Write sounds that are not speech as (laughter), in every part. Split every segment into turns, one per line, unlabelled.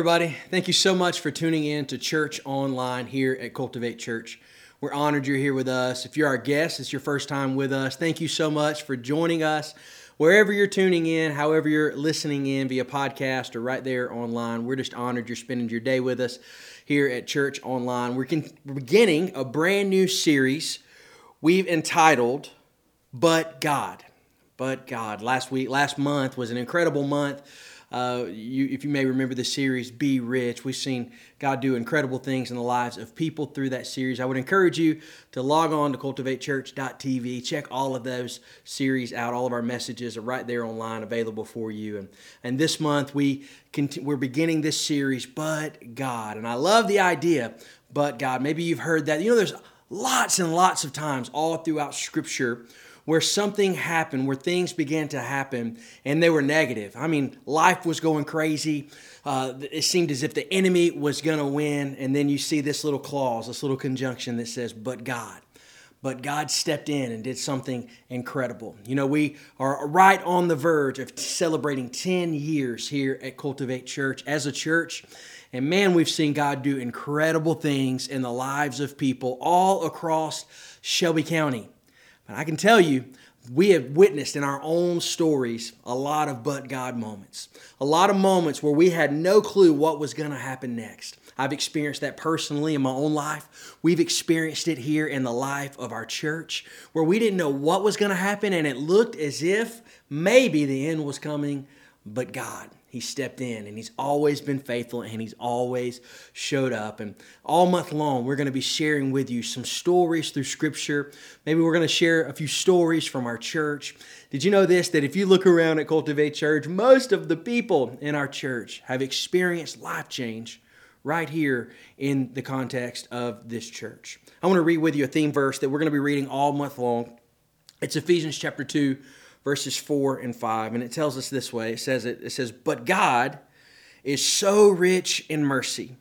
Everybody. Thank you so much for tuning in to Church Online here at Cultivate Church. We're honored you're here with us. If you're our guest, it's your first time with us. Thank you so much for joining us. Wherever you're tuning in, however you're listening in via podcast or right there online, we're just honored you're spending your day with us here at Church Online. We're beginning a brand new series we've entitled But God. But God. Last week, last month was an incredible month uh, you, if you may remember the series Be Rich, we've seen God do incredible things in the lives of people through that series. I would encourage you to log on to cultivatechurch.tv, check all of those series out. All of our messages are right there online, available for you. And, and this month we we're beginning this series, But God. And I love the idea, But God. Maybe you've heard that. You know, there's lots and lots of times all throughout Scripture where something happened, where things began to happen, and they were negative. I mean, life was going crazy. Uh, it seemed as if the enemy was going to win. And then you see this little clause, this little conjunction that says, but God. But God stepped in and did something incredible. You know, we are right on the verge of celebrating 10 years here at Cultivate Church as a church. And man, we've seen God do incredible things in the lives of people all across Shelby County. And I can tell you, we have witnessed in our own stories a lot of but God moments. A lot of moments where we had no clue what was going to happen next. I've experienced that personally in my own life. We've experienced it here in the life of our church where we didn't know what was going to happen and it looked as if maybe the end was coming, but God he stepped in and he's always been faithful and he's always showed up. And all month long, we're going to be sharing with you some stories through scripture. Maybe we're going to share a few stories from our church. Did you know this? That if you look around at Cultivate Church, most of the people in our church have experienced life change right here in the context of this church. I want to read with you a theme verse that we're going to be reading all month long. It's Ephesians chapter 2 verses 4 and 5. And it tells us this way it says, it, it says, But God is so rich in mercy,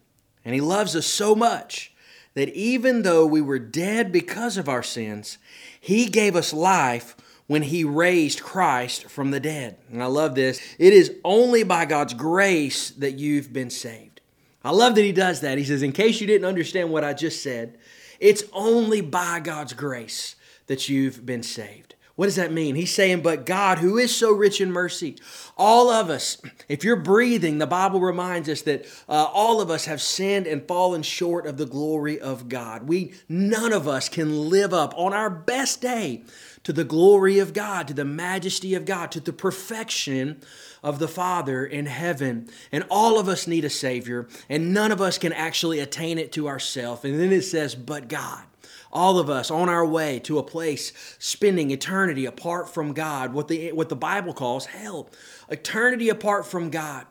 and He loves us so much that even though we were dead because of our sins, He gave us life when He raised Christ from the dead. And I love this. It is only by God's grace that you've been saved. I love that He does that. He says, In case you didn't understand what I just said, it's only by God's grace that you've been saved. What does that mean? He's saying, but God, who is so rich in mercy, all of us, if you're breathing, the Bible reminds us that uh, all of us have sinned and fallen short of the glory of God. We, none of us can live up on our best day to the glory of God, to the majesty of God, to the perfection of the Father in heaven. And all of us need a Savior, and none of us can actually attain it to ourselves. And then it says, but God all of us on our way to a place spending eternity apart from God, what the, what the Bible calls hell, eternity apart from God.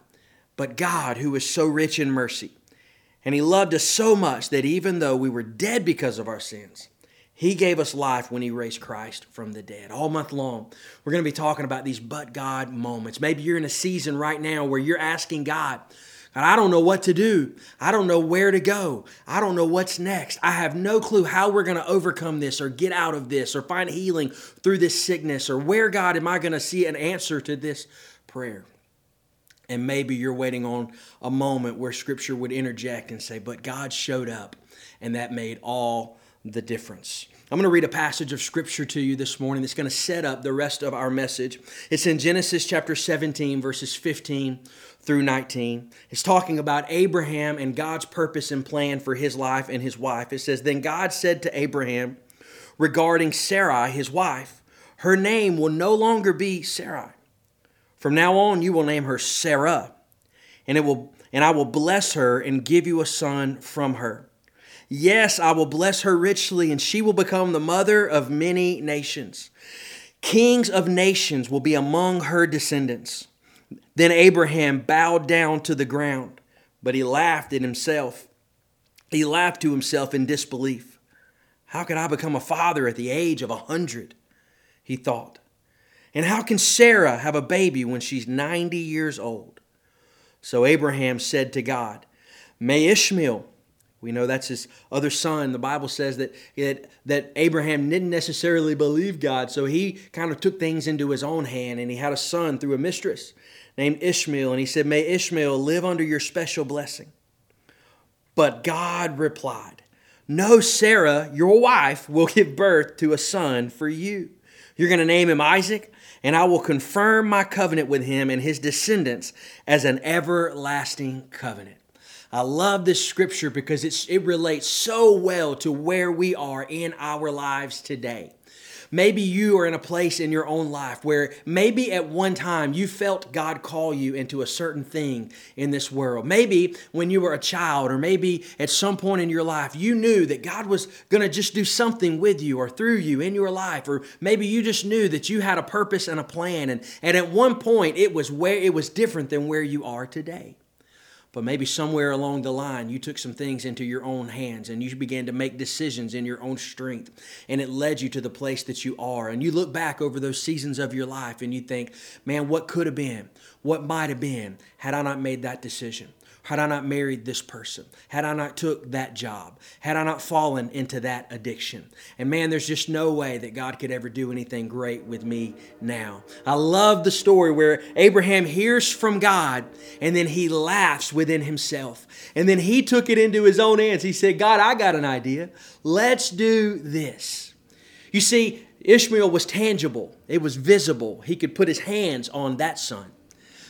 But God, who is so rich in mercy, and He loved us so much that even though we were dead because of our sins, He gave us life when He raised Christ from the dead. All month long, we're going to be talking about these but God moments. Maybe you're in a season right now where you're asking God, I don't know what to do. I don't know where to go. I don't know what's next. I have no clue how we're going to overcome this or get out of this or find healing through this sickness or where, God, am I going to see an answer to this prayer? And maybe you're waiting on a moment where Scripture would interject and say, But God showed up, and that made all the difference. I'm going to read a passage of scripture to you this morning that's going to set up the rest of our message. It's in Genesis chapter 17, verses 15 through 19. It's talking about Abraham and God's purpose and plan for his life and his wife. It says, Then God said to Abraham regarding Sarai, his wife, Her name will no longer be Sarai. From now on, you will name her Sarah, and, it will, and I will bless her and give you a son from her. Yes, I will bless her richly, and she will become the mother of many nations. Kings of nations will be among her descendants. Then Abraham bowed down to the ground, but he laughed at himself. He laughed to himself in disbelief. How could I become a father at the age of a hundred? He thought. And how can Sarah have a baby when she's 90 years old? So Abraham said to God, May Ishmael, we know that's his other son. The Bible says that, that, that Abraham didn't necessarily believe God, so he kind of took things into his own hand and he had a son through a mistress named Ishmael, and he said, May Ishmael live under your special blessing. But God replied, No, Sarah, your wife, will give birth to a son for you. You're going to name him Isaac, and I will confirm my covenant with him and his descendants as an everlasting covenant. I love this scripture because it relates so well to where we are in our lives today. Maybe you are in a place in your own life where maybe at one time you felt God call you into a certain thing in this world. Maybe when you were a child, or maybe at some point in your life, you knew that God was going to just do something with you or through you in your life. Or maybe you just knew that you had a purpose and a plan. And, and at one point, it was where it was different than where you are today. But maybe somewhere along the line, you took some things into your own hands and you began to make decisions in your own strength. And it led you to the place that you are. And you look back over those seasons of your life and you think, man, what could have been? What might have been had I not made that decision? Had I not married this person, had I not took that job, had I not fallen into that addiction. And man, there's just no way that God could ever do anything great with me now. I love the story where Abraham hears from God and then he laughs within himself. And then he took it into his own hands. He said, God, I got an idea. Let's do this. You see, Ishmael was tangible, it was visible. He could put his hands on that son.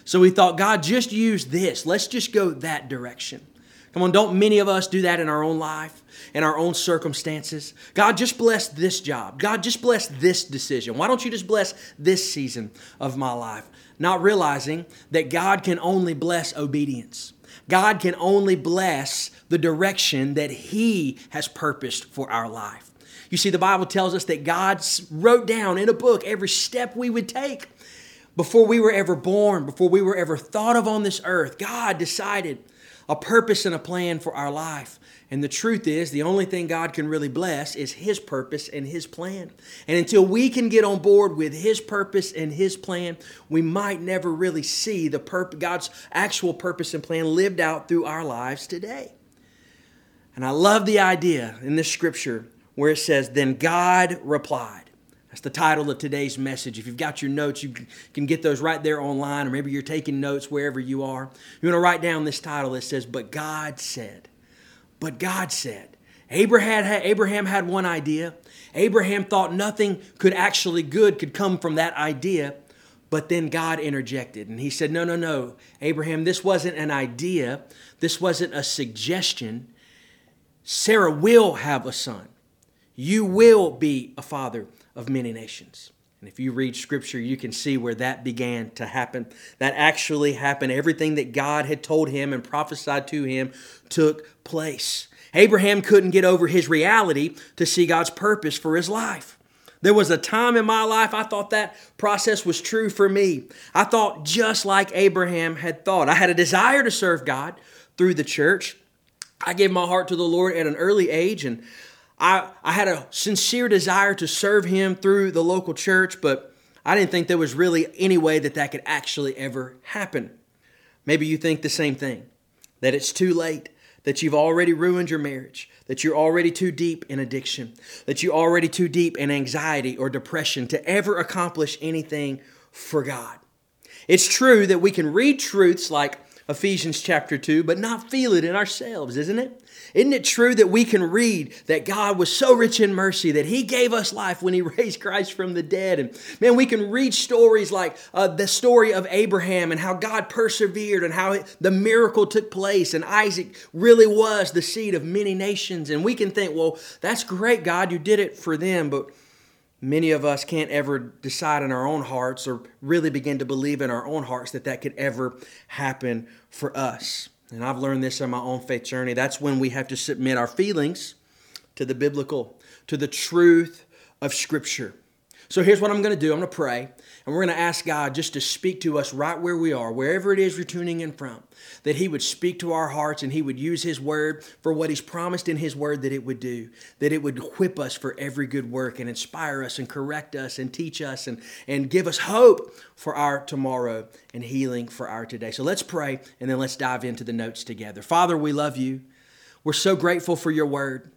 So we thought, God, just use this. Let's just go that direction. Come on, don't many of us do that in our own life, in our own circumstances? God, just bless this job. God, just bless this decision. Why don't you just bless this season of my life? Not realizing that God can only bless obedience. God can only bless the direction that He has purposed for our life. You see, the Bible tells us that God wrote down in a book every step we would take. Before we were ever born, before we were ever thought of on this earth, God decided a purpose and a plan for our life. And the truth is, the only thing God can really bless is His purpose and His plan. And until we can get on board with His purpose and His plan, we might never really see the purpose, God's actual purpose and plan lived out through our lives today. And I love the idea in this scripture where it says, Then God replied. That's the title of today's message. If you've got your notes, you can get those right there online, or maybe you're taking notes wherever you are. You want to write down this title that says, But God said. But God said. Abraham had, Abraham had one idea. Abraham thought nothing could actually good could come from that idea. But then God interjected and he said, No, no, no. Abraham, this wasn't an idea. This wasn't a suggestion. Sarah will have a son. You will be a father of many nations. And if you read scripture, you can see where that began to happen. That actually happened. Everything that God had told him and prophesied to him took place. Abraham couldn't get over his reality to see God's purpose for his life. There was a time in my life I thought that process was true for me. I thought just like Abraham had thought. I had a desire to serve God through the church. I gave my heart to the Lord at an early age, and I, I had a sincere desire to serve him through the local church, but I didn't think there was really any way that that could actually ever happen. Maybe you think the same thing that it's too late, that you've already ruined your marriage, that you're already too deep in addiction, that you're already too deep in anxiety or depression to ever accomplish anything for God. It's true that we can read truths like Ephesians chapter 2, but not feel it in ourselves, isn't it? Isn't it true that we can read that God was so rich in mercy that He gave us life when He (laughs) raised Christ from the dead? And man, we can read stories like uh, the story of Abraham and how God persevered and how the miracle took place, and Isaac really was the seed of many nations. And we can think, well, that's great, God, you did it for them, but many of us can't ever decide in our own hearts or really begin to believe in our own hearts that that could ever happen for us. And I've learned this on my own faith journey. That's when we have to submit our feelings to the biblical, to the truth of Scripture. So here's what I'm going to do I'm going to pray, and we're going to ask God just to speak to us right where we are, wherever it is you're tuning in from, that He would speak to our hearts and He would use His word for what He's promised in His word that it would do, that it would equip us for every good work and inspire us and correct us and teach us and, and give us hope for our tomorrow and healing for our today. So let's pray, and then let's dive into the notes together. Father, we love you. We're so grateful for your word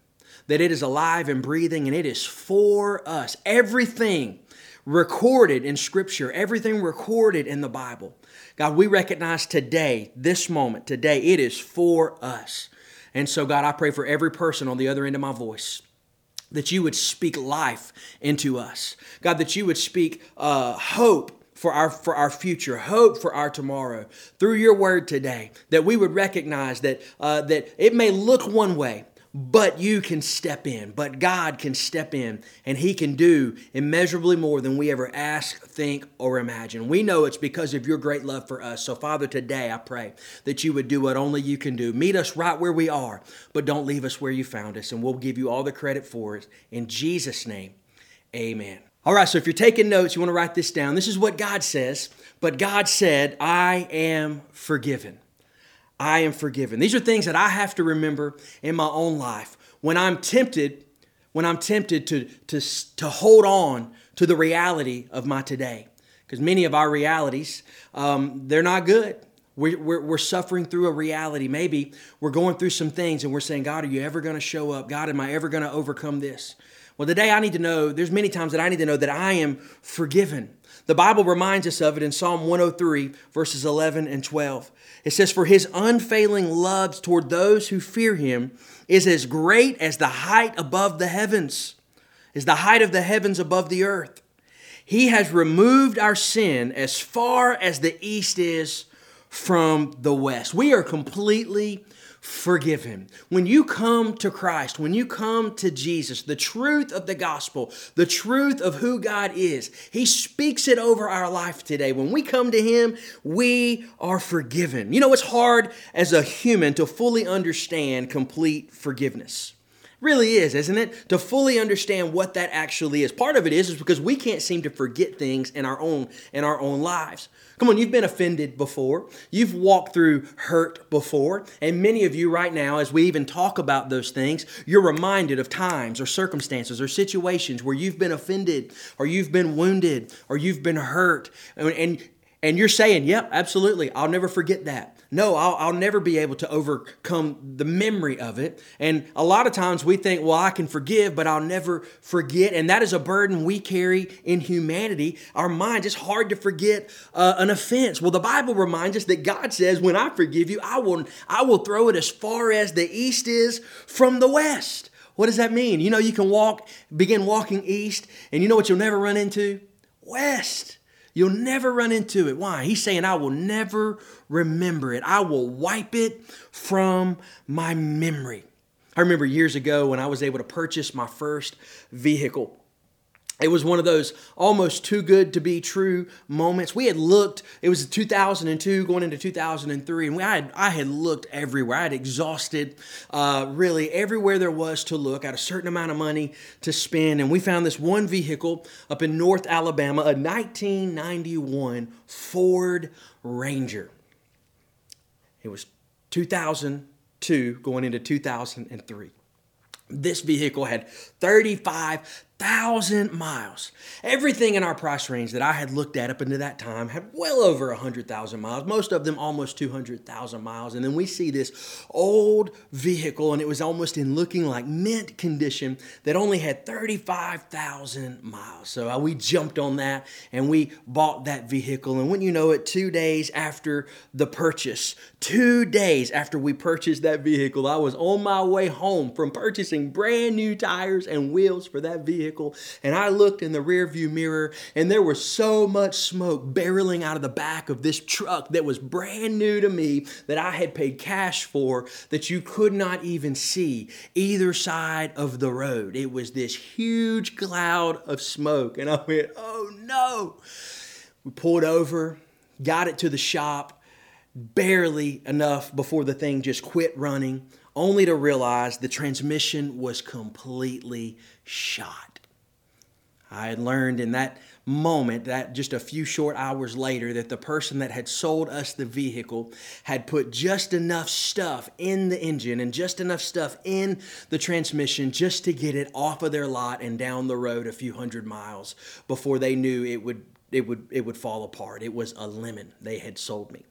that it is alive and breathing and it is for us. Everything recorded in Scripture, everything recorded in the Bible. God, we recognize today, this moment, today, it is for us. And so, God, I pray for every person on the other end of my voice that you would speak life into us. God, that you would speak uh, hope for our for our future, hope for our tomorrow through your word today. That we would recognize that uh, that it may look one way, but you can step in, but God can step in and He can do immeasurably more than we ever ask, think, or imagine. We know it's because of your great love for us. So, Father, today I pray that you would do what only you can do. Meet us right where we are, but don't leave us where you found us, and we'll give you all the credit for it. In Jesus' name, amen. All right, so if you're taking notes, you want to write this down. This is what God says. But God said, I am forgiven. I am forgiven. These are things that I have to remember in my own life. When I'm tempted, when I'm tempted to, to, to hold on to the reality of my today. Because many of our realities, um, they're not good. We're, we're, we're, suffering through a reality. Maybe we're going through some things and we're saying, God, are you ever going to show up? God, am I ever going to overcome this? Well, today I need to know, there's many times that I need to know that I am forgiven. The Bible reminds us of it in Psalm 103, verses 11 and 12. It says, For his unfailing love toward those who fear him is as great as the height above the heavens, is the height of the heavens above the earth. He has removed our sin as far as the east is from the west. We are completely forgiven. When you come to Christ, when you come to Jesus, the truth of the gospel, the truth of who God is, He speaks it over our life today. When we come to Him, we are forgiven. You know, it's hard as a human to fully understand complete forgiveness really is, isn't it? To fully understand what that actually is. Part of it is is because we can't seem to forget things in our own in our own lives. Come on, you've been offended before. You've walked through hurt before. And many of you right now as we even talk about those things, you're reminded of times or circumstances or situations where you've been offended or you've been wounded or you've been hurt and and, and you're saying, "Yep, absolutely. I'll never forget that." No, I'll, I'll never be able to overcome the memory of it. And a lot of times we think, well, I can forgive, but I'll never forget. And that is a burden we carry in humanity. Our mind is hard to forget uh, an offense. Well, the Bible reminds us that God says, when I forgive you, I will, I will throw it as far as the east is from the west. What does that mean? You know, you can walk, begin walking east, and you know what you'll never run into? West. You'll never run into it. Why? He's saying, I will never remember it. I will wipe it from my memory. I remember years ago when I was able to purchase my first vehicle it was one of those almost too good to be true moments. We had looked, it was 2002 going into 2003, and we, I, had, I had looked everywhere. I had exhausted uh, really everywhere there was to look. Had a certain amount of money to spend, and we found this one vehicle up in North Alabama, a 1991 Ford Ranger. It was 2002 going into 2003. This vehicle had 35 thousand miles. Everything in our price range that I had looked at up into that time had well over a hundred thousand miles. Most of them almost two hundred thousand miles. And then we see this old vehicle, and it was almost in looking like mint condition that only had thirty-five thousand miles. So uh, we jumped on that and we bought that vehicle. And when you know it, two days after the purchase, two days after we purchased that vehicle, I was on my way home from purchasing brand new tires and wheels for that vehicle vehicle and I looked in the rearview mirror and there was so much smoke barreling out of the back of this truck that was brand new to me that I had paid cash for that you could not even see either side of the road. It was this huge cloud of smoke and I went, "Oh no." We pulled over, got it to the shop barely enough before the thing just quit running, only to realize the transmission was completely shot. I had learned in that moment that just a few short hours later that the person that had sold us the vehicle had put just enough stuff in the engine and just enough stuff in the transmission just to get it off of their lot and down the road a few hundred miles before they knew it would it would it would fall apart. It was a lemon they had sold me.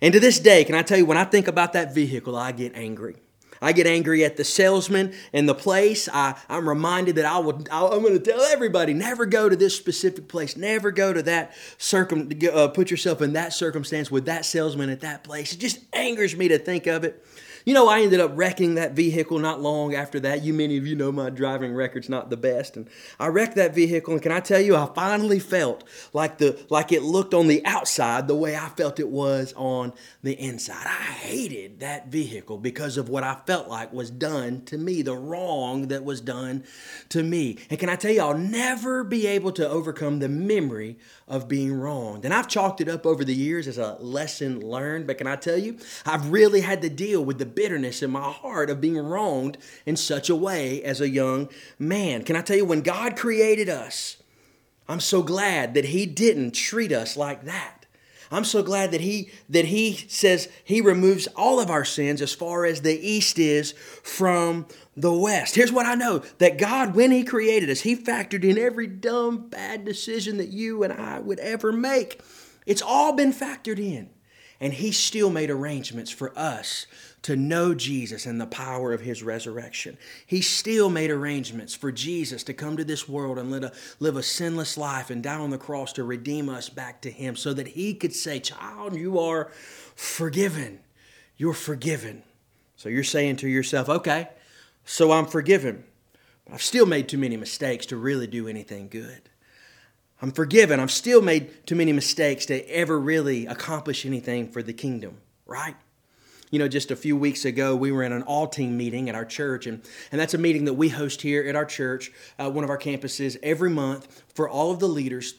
And to this day, can I tell you when I think about that vehicle, I get angry. I get angry at the salesman and the place. I, I'm reminded that I will, I, am going to tell everybody never go to this specific place, never go to that circum, uh, put yourself in that circumstance with that salesman at that place. It just angers me to think of it. You know, I ended up wrecking that vehicle not long after that. You, many of you know my driving record's not the best. And I wrecked that vehicle, and can I tell you, I finally felt like the like it looked on the outside the way I felt it was on the inside. I hated that vehicle because of what I felt like was done to me, the wrong that was done to me. And can I tell you, I'll never be able to overcome the memory of being wronged. And I've chalked it up over the years as a lesson learned, but can I tell you, I've really had to deal with the bitterness in my heart of being wronged in such a way as a young man. Can I tell you, when God created us, I'm so glad that He didn't treat us like that. I'm so glad that he that he says he removes all of our sins as far as the east is from the west. Here's what I know that God when he created us, he factored in every dumb bad decision that you and I would ever make. It's all been factored in. And he still made arrangements for us to know Jesus and the power of his resurrection. He still made arrangements for Jesus to come to this world and live a, live a sinless life and die on the cross to redeem us back to him so that he could say, Child, you are forgiven. You're forgiven. So you're saying to yourself, Okay, so I'm forgiven. I've still made too many mistakes to really do anything good. I'm forgiven. I've still made too many mistakes to ever really accomplish anything for the kingdom, right? You know, just a few weeks ago, we were in an all team meeting at our church, and, and that's a meeting that we host here at our church, uh, one of our campuses, every month for all of the leaders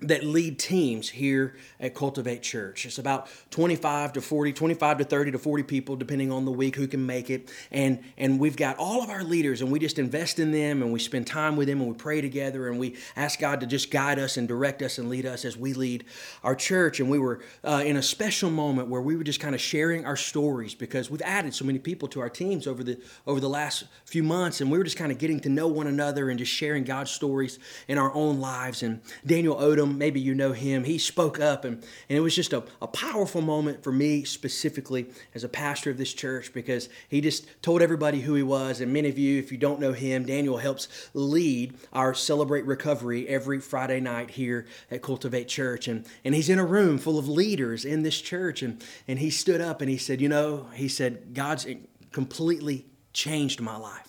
that lead teams here at Cultivate Church. It's about 25 to 40, 25 to 30 to 40 people, depending on the week who can make it. And, and we've got all of our leaders, and we just invest in them, and we spend time with them, and we pray together, and we ask God to just guide us and direct us and lead us as we lead our church. And we were uh, in a special moment where we were just kind of sharing our stories because we've added so many people to our teams over the over the last few months, and we were just kind of getting to know one another and just sharing God's stories in our own lives. And Daniel Odom maybe you know him. He spoke up, and, and it was just a, a powerful moment for me specifically as a pastor of this church because he just told everybody who he was. And many of you, if you don't know him, Daniel helps lead our Celebrate Recovery every Friday night here at Cultivate Church. And, and he's in a room full of leaders in this church. And, and he stood up and he said, You know, he said, God's completely changed my life.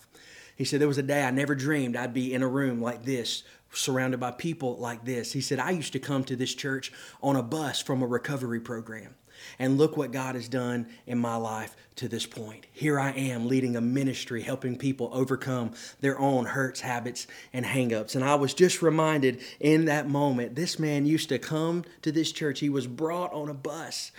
He said, There was a day I never dreamed I'd be in a room like this surrounded by people like this. He said, I used to come to this church on a bus from a recovery program. And look what God has done in my life to this point. Here I am leading a ministry, helping people overcome their own hurts, habits, and hangups. And I was just reminded in that moment, this man used to come to this church. He was brought on a bus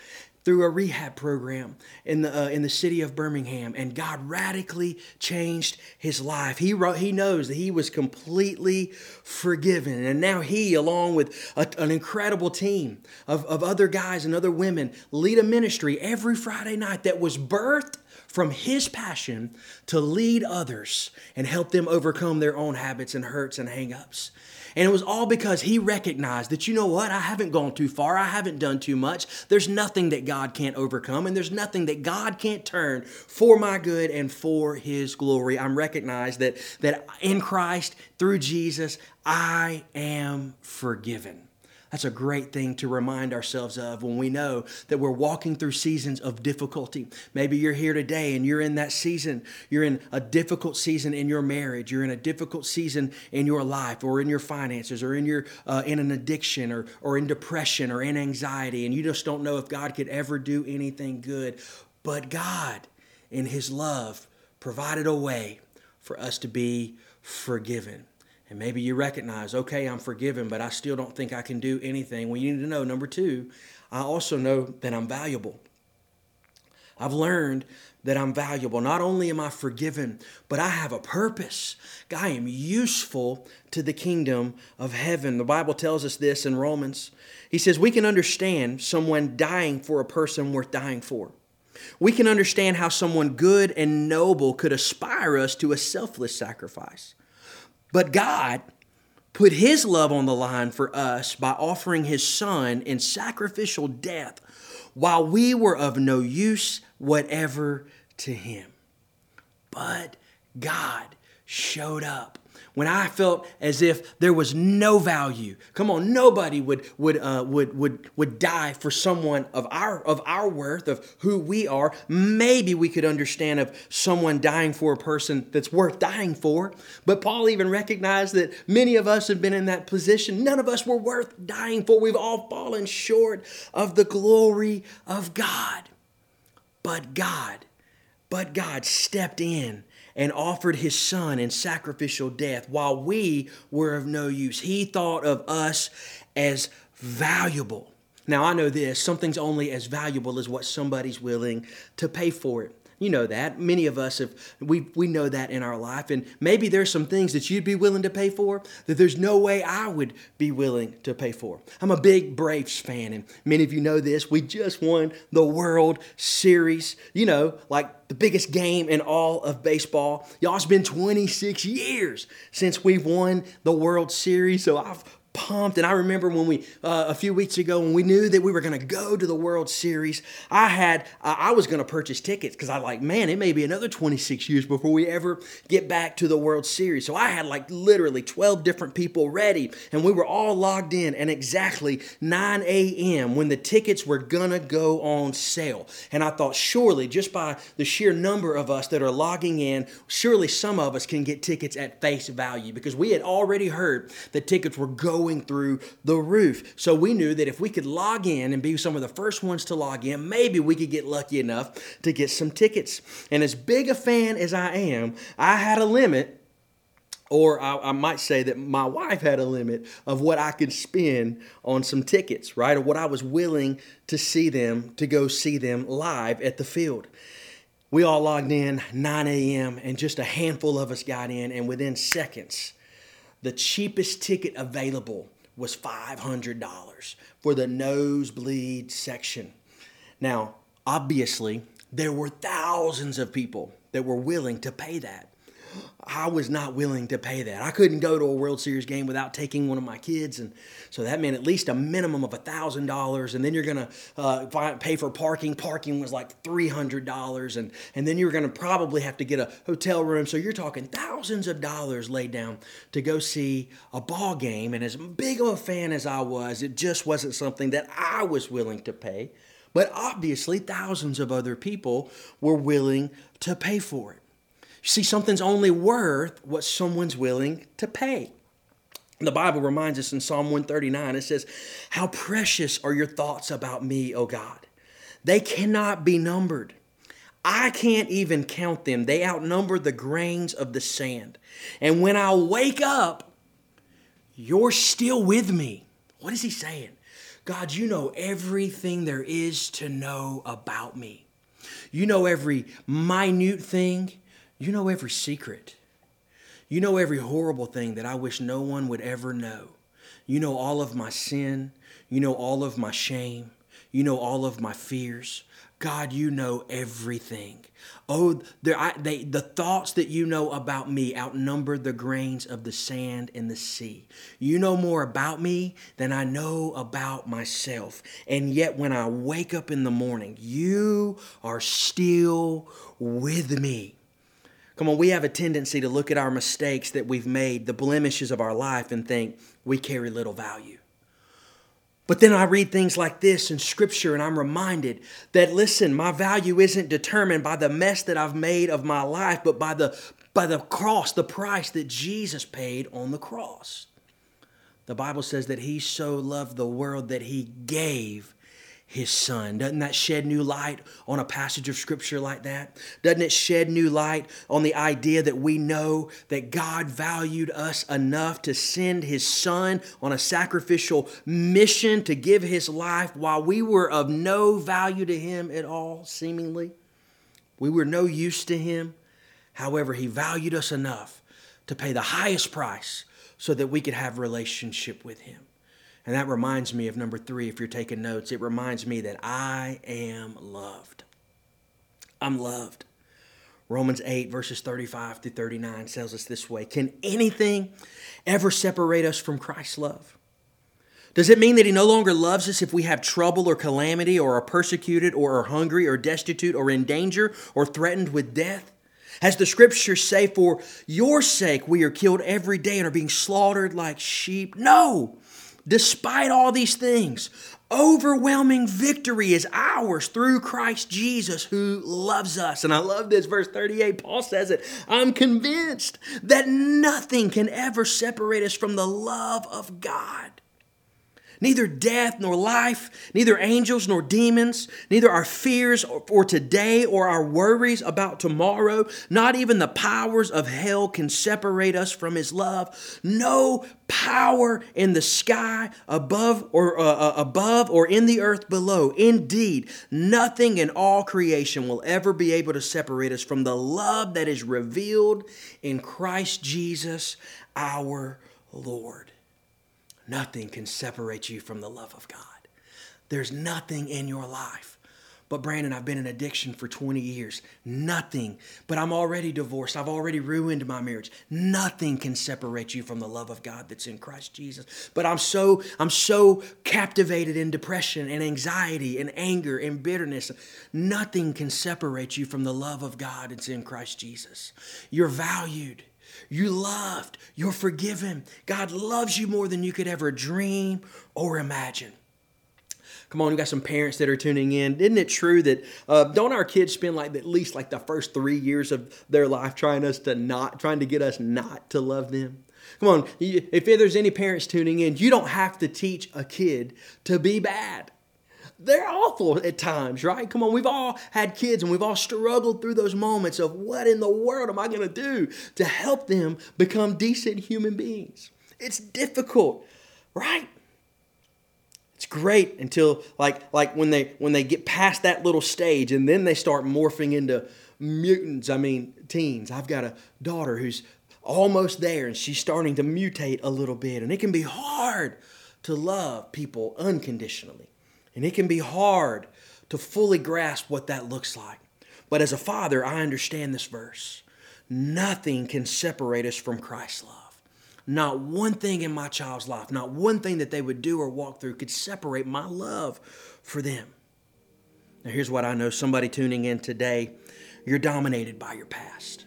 through a rehab program in the uh, in the city of Birmingham, and God radically changed his life. He wrote, he knows that he was completely forgiven, and now he, along with a, an incredible team of, of other guys and other women, lead a ministry every Friday night that was birthed from his passion to lead others and help them overcome their own habits and hurts and hangups. And it was all because he recognized that, you know what, I haven't gone too far. I haven't done too much. There's nothing that God can't overcome, and there's nothing that God can't turn for my good and for his glory. I'm recognized that, that in Christ, through Jesus, I am forgiven. That's a great thing to remind ourselves of when we know that we're walking through seasons of difficulty. Maybe you're here today and you're in that season. You're in a difficult season in your marriage. You're in a difficult season in your life or in your finances or in your uh, in an addiction or or in depression or in anxiety and you just don't know if God could ever do anything good. But God in his love provided a way for us to be forgiven. And maybe you recognize, okay, I'm forgiven, but I still don't think I can do anything. Well, you need to know number two, I also know that I'm valuable. I've learned that I'm valuable. Not only am I forgiven, but I have a purpose. I am useful to the kingdom of heaven. The Bible tells us this in Romans. He says, We can understand someone dying for a person worth dying for. We can understand how someone good and noble could aspire us to a selfless sacrifice. But God put his love on the line for us by offering his son in sacrificial death while we were of no use whatever to him. but God showed up when I felt as if there was no value. Come on, nobody would would uh, would would would die for someone of our of our worth of who we are. Maybe we could understand of someone dying for a person that's worth dying for. But Paul even recognized that many of us have been in that position. None of us were worth dying for. We've all fallen short of the glory of God. But God, but God stepped in and offered his son in sacrificial death while we were of no use. He thought of us as valuable. Now, I know this something's only as valuable as what somebody's willing to pay for it. You know that. Many of us have we we know that in our life. And maybe there's some things that you'd be willing to pay for that there's no way I would be willing to pay for. I'm a big Braves fan, and many of you know this. We just won the World Series. You know, like the biggest game in all of baseball. Y'all, it's been 26 years since we've won the World Series. So I've pumped. And I remember when we, uh, a few weeks ago, when we knew that we were going to go to the World Series, I had, uh, I was going to purchase tickets because I like, man, it may be another 26 years before we ever get back to the World Series. So I had like literally 12 different people ready and we were all logged in and exactly 9 a.m. when the tickets were to go on sale. And I thought, surely just by the sheer number of us that are logging in, surely some of us can get tickets at face value because we had already heard that tickets were going going through the roof. So we knew that if we could log in and be some of the first ones to log in, maybe we could get lucky enough to get some tickets. And as big a fan as I am, I had a limit or I, I, might say that my wife had a limit of what I could spend on some tickets, right? Or what I was willing to see them, to go see them live at the field. We all logged in 9 a.m., and just a handful of us got in, and within seconds, the cheapest ticket available was $500 for the nosebleed section. Now, obviously, there were thousands of people that were willing to pay that. I was not willing to pay that. I couldn't go to a World Series game without taking one of my kids, and so that meant at least a minimum of thousand dollars. And then you're gonna uh, pay for parking. Parking was like three hundred dollars, and and then you're gonna probably have to get a hotel room. So you're talking thousands of dollars laid down to go see a ball game. And as big of a fan as I was, it just wasn't something that I was willing to pay. But obviously, thousands of other people were willing to pay for it. You see, something's only worth what someone's willing to pay. The Bible reminds us in Psalm 139, it says, How precious are your thoughts about me, O God. They cannot be numbered. I can't even count them. They outnumber the grains of the sand. And when I wake up, you're still with me. What is he saying? God, you know everything there is to know about me. You know every minute thing. You know every secret. You know every horrible thing that I wish no one would ever know. You know all of my sin. You know all of my shame. You know all of my fears. God, you know everything. Oh, I, they, the thoughts that you know about me outnumber the grains of the sand in the sea. You know more about me than I know about myself. And yet, when I wake up in the morning, you are still with me. Come on, we have a tendency to look at our mistakes that we've made, the blemishes of our life, and think we carry little value. But then I read things like this in Scripture, and I'm reminded that listen, my value isn't determined by the mess that I've made of my life, but by the by the cross, the price that Jesus paid on the cross. The Bible says that He so loved the world that He gave his son. Doesn't that shed new light on a passage of scripture like that? Doesn't it shed new light on the idea that we know that God valued us enough to send his son on a sacrificial mission to give his life while we were of no value to him at all, seemingly? We were no use to him. However, he valued us enough to pay the highest price so that we could have relationship with him. And that reminds me of number three, if you're taking notes, it reminds me that I am loved. I'm loved. Romans 8, verses 35 through 39 tells us this way Can anything ever separate us from Christ's love? Does it mean that He no longer loves us if we have trouble or calamity or are persecuted or are hungry or destitute or in danger or threatened with death? As the scriptures say, for your sake we are killed every day and are being slaughtered like sheep. No! Despite all these things, overwhelming victory is ours through Christ Jesus who loves us. And I love this, verse 38. Paul says it I'm convinced that nothing can ever separate us from the love of God Neither death nor life, neither angels nor demons, neither our fears for today or our worries about tomorrow, not even the powers of hell can separate us from His love. No power in the sky above or uh, uh, above or in the earth below. Indeed, nothing in all creation will ever be able to separate us from the love that is revealed in Christ Jesus our Lord. Nothing can separate you from the love of God. There's nothing in your life. But Brandon, I've been in addiction for 20 years. Nothing. But I'm already divorced. I've already ruined my marriage. Nothing can separate you from the love of God that's in Christ Jesus. But I'm so I'm so captivated in depression and anxiety and anger and bitterness. Nothing can separate you from the love of God that's in Christ Jesus. You're valued. You loved. You're forgiven. God loves you more than you could ever dream or imagine. Come on, we got some parents that are tuning in. Isn't it true that uh, don't our kids spend like at least like the first three years of their life trying us to not trying to get us not to love them? Come on, if there's any parents tuning in, you don't have to teach a kid to be bad they're awful at times, right? Come on, we've all had kids and we've all struggled through those moments of what in the world am I going to do to help them become decent human beings? It's difficult, right? It's great until like like when they when they get past that little stage and then they start morphing into mutants, I mean teens. I've got a daughter who's almost there and she's starting to mutate a little bit and it can be hard to love people unconditionally. And it can be hard to fully grasp what that looks like. But as a father, I understand this verse. Nothing can separate us from Christ's love. Not one thing in my child's life, not one thing that they would do or walk through could separate my love for them. Now, here's what I know somebody tuning in today, you're dominated by your past.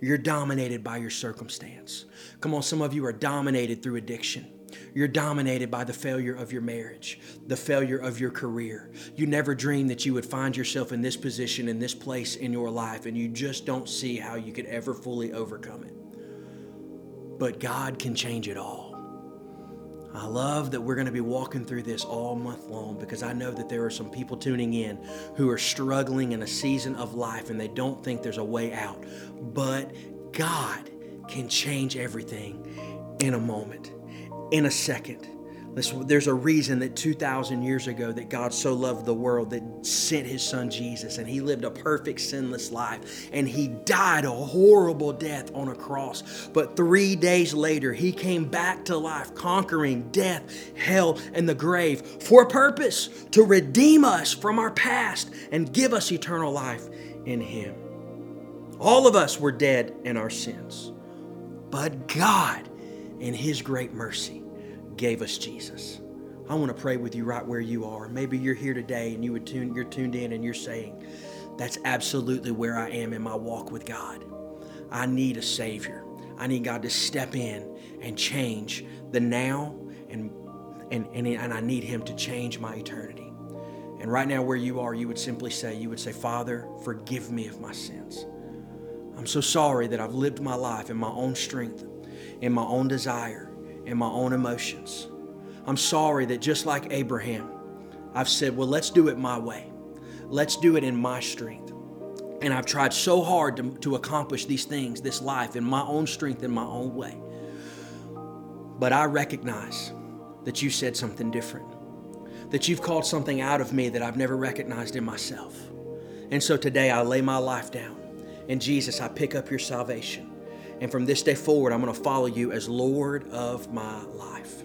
You're dominated by your circumstance. Come on, some of you are dominated through addiction. You're dominated by the failure of your marriage, the failure of your career. You never dreamed that you would find yourself in this position, in this place in your life, and you just don't see how you could ever fully overcome it. But God can change it all. I love that we're going to be walking through this all month long because I know that there are some people tuning in who are struggling in a season of life and they don't think there's a way out. But God can change everything in a moment in a second. There's a reason that 2,000 years ago that God so loved the world that sent his son Jesus and he lived a perfect sinless life and he died a horrible death on a cross. But three days later, he came back to life, conquering death, hell, and the grave for a purpose to redeem us from our past and give us eternal life in him. All of us were dead in our sins, but God, in his great mercy, gave us Jesus. I want to pray with you right where you are. Maybe you're here today and you would tune you're tuned in and you're saying, that's absolutely where I am in my walk with God. I need a savior. I need God to step in and change the now and and, and, and I need him to change my eternity. And right now where you are, you would simply say, you would say, Father, forgive me of my sins. I'm so sorry that I've lived my life in my own strength, in my own desire, in my own emotions. I'm sorry that just like Abraham, I've said, well, let's do it my way. Let's do it in my strength. And I've tried so hard to, to accomplish these things, this life, in my own strength, in my own way. But I recognize that you said something different, that you've called something out of me that I've never recognized in myself. And so today I lay my life down. And Jesus, I pick up your salvation. And from this day forward, I'm going to follow you as Lord of my life.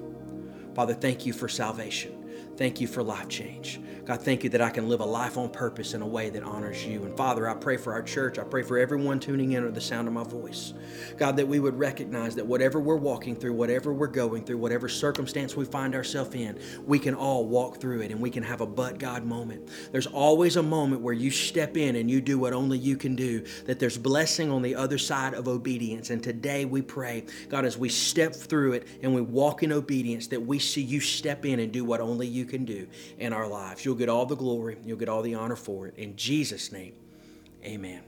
Father, thank you for salvation. Thank you for life change. God, thank you that I can live a life on purpose in a way that honors you. And Father, I pray for our church. I pray for everyone tuning in or the sound of my voice. God, that we would recognize that whatever we're walking through, whatever we're going through, whatever circumstance we find ourselves in, we can all walk through it and we can have a but God moment. There's always a moment where you step in and you do what only you can do, that there's blessing on the other side of obedience. And today we pray, God, as we step through it and we walk in obedience, that we see you step in and do what only you can do in our lives. You'll get all the glory, you'll get all the honor for it. In Jesus' name, amen.